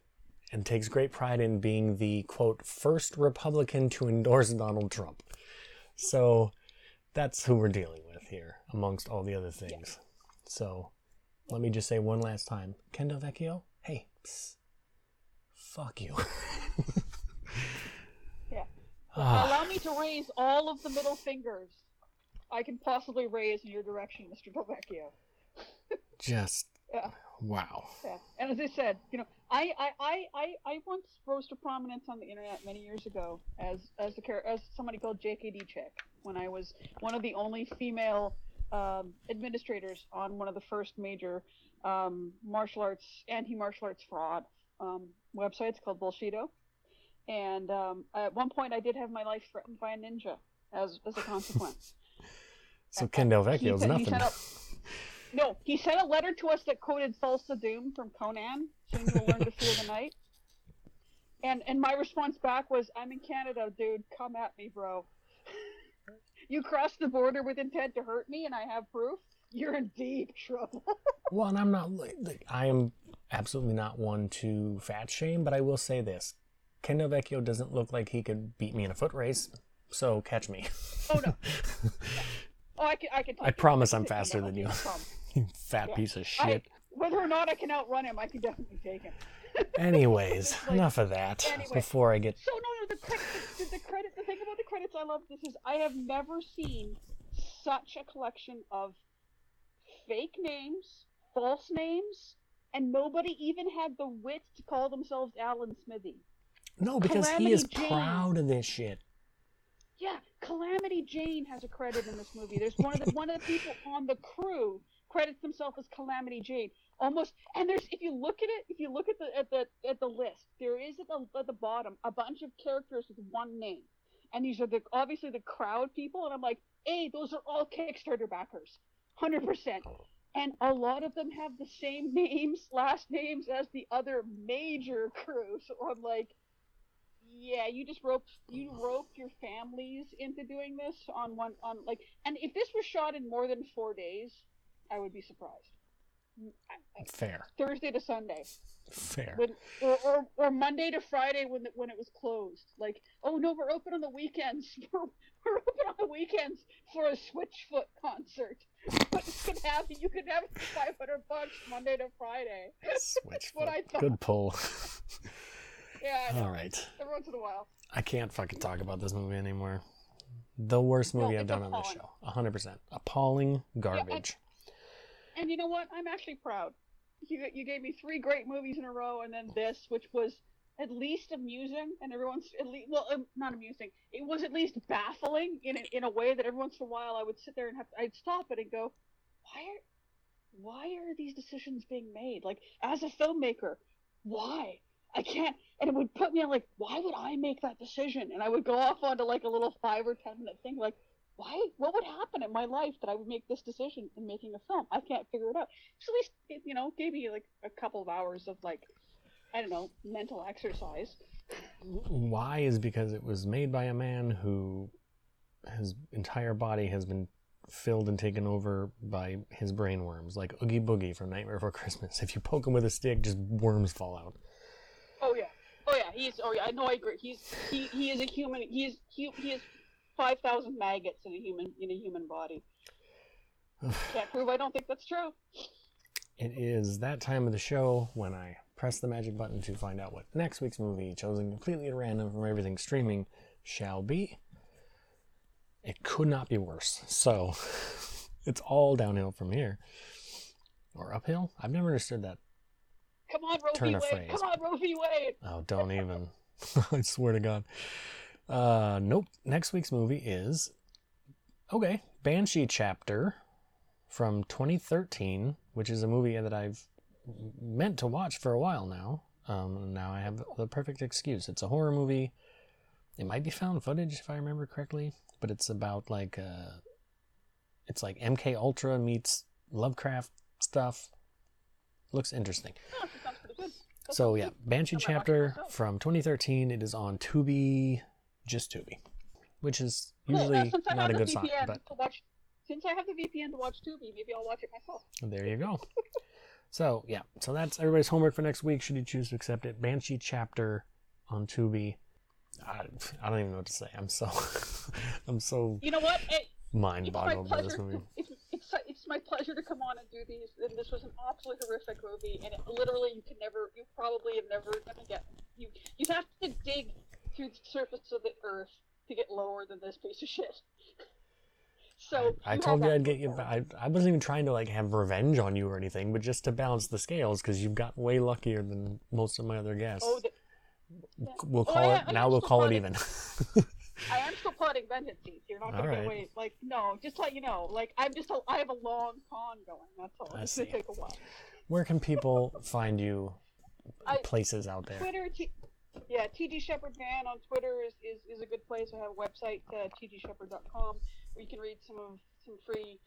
and takes great pride in being the quote first Republican to endorse Donald Trump. So that's who we're dealing with here, amongst all the other things. So let me just say one last time, Ken Del Vecchio, hey, psst, fuck you. Yeah. Ah, Allow me to raise all of the middle fingers I can possibly raise in your direction, Mr. Del Vecchio. just Yeah. wow. Yeah. And as I said, you know, I, I, I, I, I once rose to prominence on the internet many years ago as as the char- as somebody called JKD Chick when I was one of the only female um, administrators on one of the first major um, martial arts anti martial arts fraud um, websites called Bullshido. And um, at one point, I did have my life threatened by a ninja as as a consequence. So Kendo He Vecchio's sent- he nothing. out- no, he sent a letter to us that quoted Thulsa Doom from Conan, soon you'll learn to fear the night. And and my response back was, I'm in Canada, dude. Come at me, bro. you crossed the border with intent to hurt me, and I have proof. You're in deep trouble. Well, and I'm not like I am absolutely not one to fat shame, but I will say this: Ken Del Vecchio doesn't look like he could beat me in a foot race. So catch me. oh no. Oh, I can. I can. I promise. I'm I can take faster than you. No problem. you fat Yeah. piece of I- shit. Whether or not I can outrun him, I can definitely take him. Anyways, like- enough of that. Anyway. Before I get So no, no, the credit, the, the credit, the thing about the credits I love this is I have never seen such a collection of fake names, false names, and nobody even had the wit to call themselves Alan Smithee. no, because he is Jane. proud of this shit. Yeah, Calamity Jane has a credit in this movie. There's one of the one of the people on the crew credits himself as Calamity Jane. Almost, and there's if you look at it, if you look at the at the at the list, there is at the at the bottom a bunch of characters with one name, and these are the obviously the crowd people. And I'm like, hey, those are all Kickstarter backers, hundred percent. And a lot of them have the same names, last names as the other major crew. So I'm like, yeah, you just roped you roped your families into doing this on one on like and if this was shot in more than four days, I would be surprised. Fair. Thursday to Sunday, Fair. when, or, or or Monday to Friday when the, when it was closed. Like, oh no, we're open on the weekends. We're, we're open on the weekends for a Switchfoot concert. But you could have you could have five hundred bucks Monday to Friday. Switch what I thought. Good pull. Yeah. All right. every once in a while. I can't fucking talk about this movie anymore. The worst movie No, I've done on this appalling. show. 100%. Appalling garbage. And you know what? I'm actually proud. You you gave me three great movies in a row, and then this, which was at least amusing, and everyone's at least well, um, not amusing. It was at least baffling in a, in a way that every once in a while I would sit there and have I'd stop it and go, why are why are these decisions being made? Like as a filmmaker, why? I can't, and it would put me on like, why would I make that decision? And I would go off onto like a little five or ten minute thing, like, why? What would happen in my life that I would make this decision in making a film? I can't figure it out. So at least, it, you know, gave me like a couple of hours of like, I don't know, mental exercise. Why is because it was made by a man who his entire body has been filled and taken over by his brain worms, like Oogie Boogie from Nightmare Before Christmas. If you poke him with a stick, just worms fall out. Oh yeah, oh yeah, he's. Oh yeah, no, I agree. He's he he is a human. He is he he is five thousand maggots in a human in a human body. Can't prove I don't think that's true. It is that time of the show when I press the magic button to find out what next week's movie, chosen completely at random from everything streaming, shall be. It could not be worse. So, it's all downhill from here. Or uphill? I've never understood that. Come on, Roe Turn v. Wade. phrase. Come on, Roe v. Wade. Oh, don't even. I swear to God. Uh, nope. Next week's movie is okay. Banshee Chapter from 2013, which is a movie that I've meant to watch for a while now. Um, now I have the perfect excuse. It's a horror movie. It might be found footage if I remember correctly, but it's about like uh, it's like MK Ultra meets Lovecraft stuff. Looks interesting. She sounds pretty good. That So yeah. Banshee I might watch it Chapter from 2013. It is on Tubi, just Tubi, which is usually I not a good sign. But watch, since I have the VPN to watch Tubi, maybe I'll watch it myself. there you go. so yeah, so that's everybody's homework for next week. Should you choose to accept it, Banshee Chapter on Tubi. I, I don't even know what to say. I'm so I'm so You know what? It, mind boggled by this movie. It's, it's it's my pleasure to come on and do these. And this was an absolutely horrific movie, and it, literally you can never, you probably have never gonna get. You you have to dig through the surface of the earth to get lower than this piece of shit. So I you told you I'd get you. I, I wasn't even trying to like have revenge on you or anything, but just to balance the scales because you've got way luckier than most of my other guests. Oh, the, we'll Oh, call yeah, it I now. We'll call it even. I am still plotting vengeance. You're not gonna Alright. get away. Like no, just let you know. Like I'm just. A, I have a long con going. That's all. I It's gonna take a while. Where can people find you? I- Places out there. Twitter, T- yeah, TG Shepherd Van on Twitter is, is, is a good place. I have a website, uh, tgshepherd.com, where you can read some of some free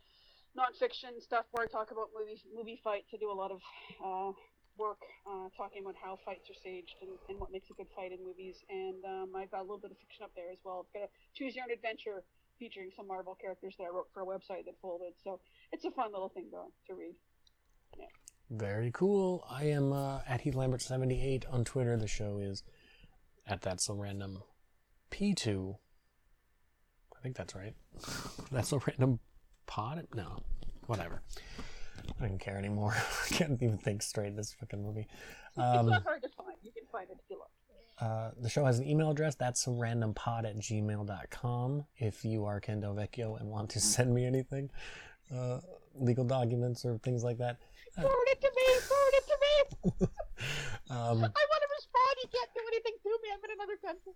nonfiction stuff where I talk about movies, movie fights. I do a lot of uh, work uh, talking about how fights are staged and, and what makes a good fight in movies. And um, I've got a little bit of fiction up there as well. I've got a Choose Your Own Adventure featuring some Marvel characters that I wrote for a website that folded. So it's a fun little thing to, to read. Yeah. Very cool. I am uh, at Heath Lambert seventy eight on Twitter. The show is at that so random P two. I think that's right. that's so random pod. No, whatever. I don't care anymore. I can't even think straight. This fucking movie. it's Um, not hard to find. You can find it if you look. Uh, the show has an email address. That's some random pod at gmail.com. If you are Ken Vecchio and want to send me anything, uh, legal documents or things like that. Forward it to me. Forward it to me. Um, I want You can't do anything to me. I'm in another country.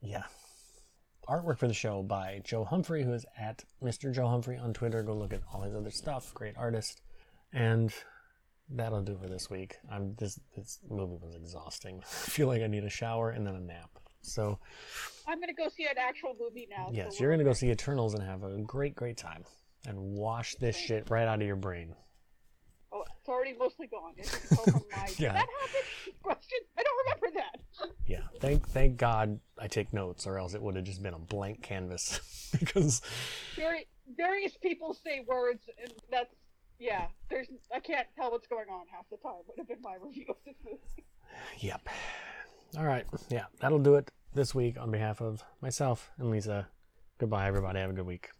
yeah. Artwork for the show by Joe Humphrey, who is at Mr. Joe Humphrey on Twitter. Go look at all his other stuff. Great artist. And that'll do for this week. I'm this this movie was exhausting. I feel like I need a shower and then a nap. So I'm gonna go see an actual movie now. yes, we're you're gonna go see Eternals and have a great, great time. And wash this shit right out of your brain. It's already mostly gone. As you can tell from my. Yeah. Did that happen? Question. I don't remember that. Yeah, thank thank God I take notes, or else it would have just been a blank canvas. because Very, various people say words, and that's yeah. There's I can't tell what's going on half the time. Would have been my review of this movie. Yep. All right. Yeah, that'll do it this week on behalf of myself and Lisa. Goodbye, everybody. Have a good week.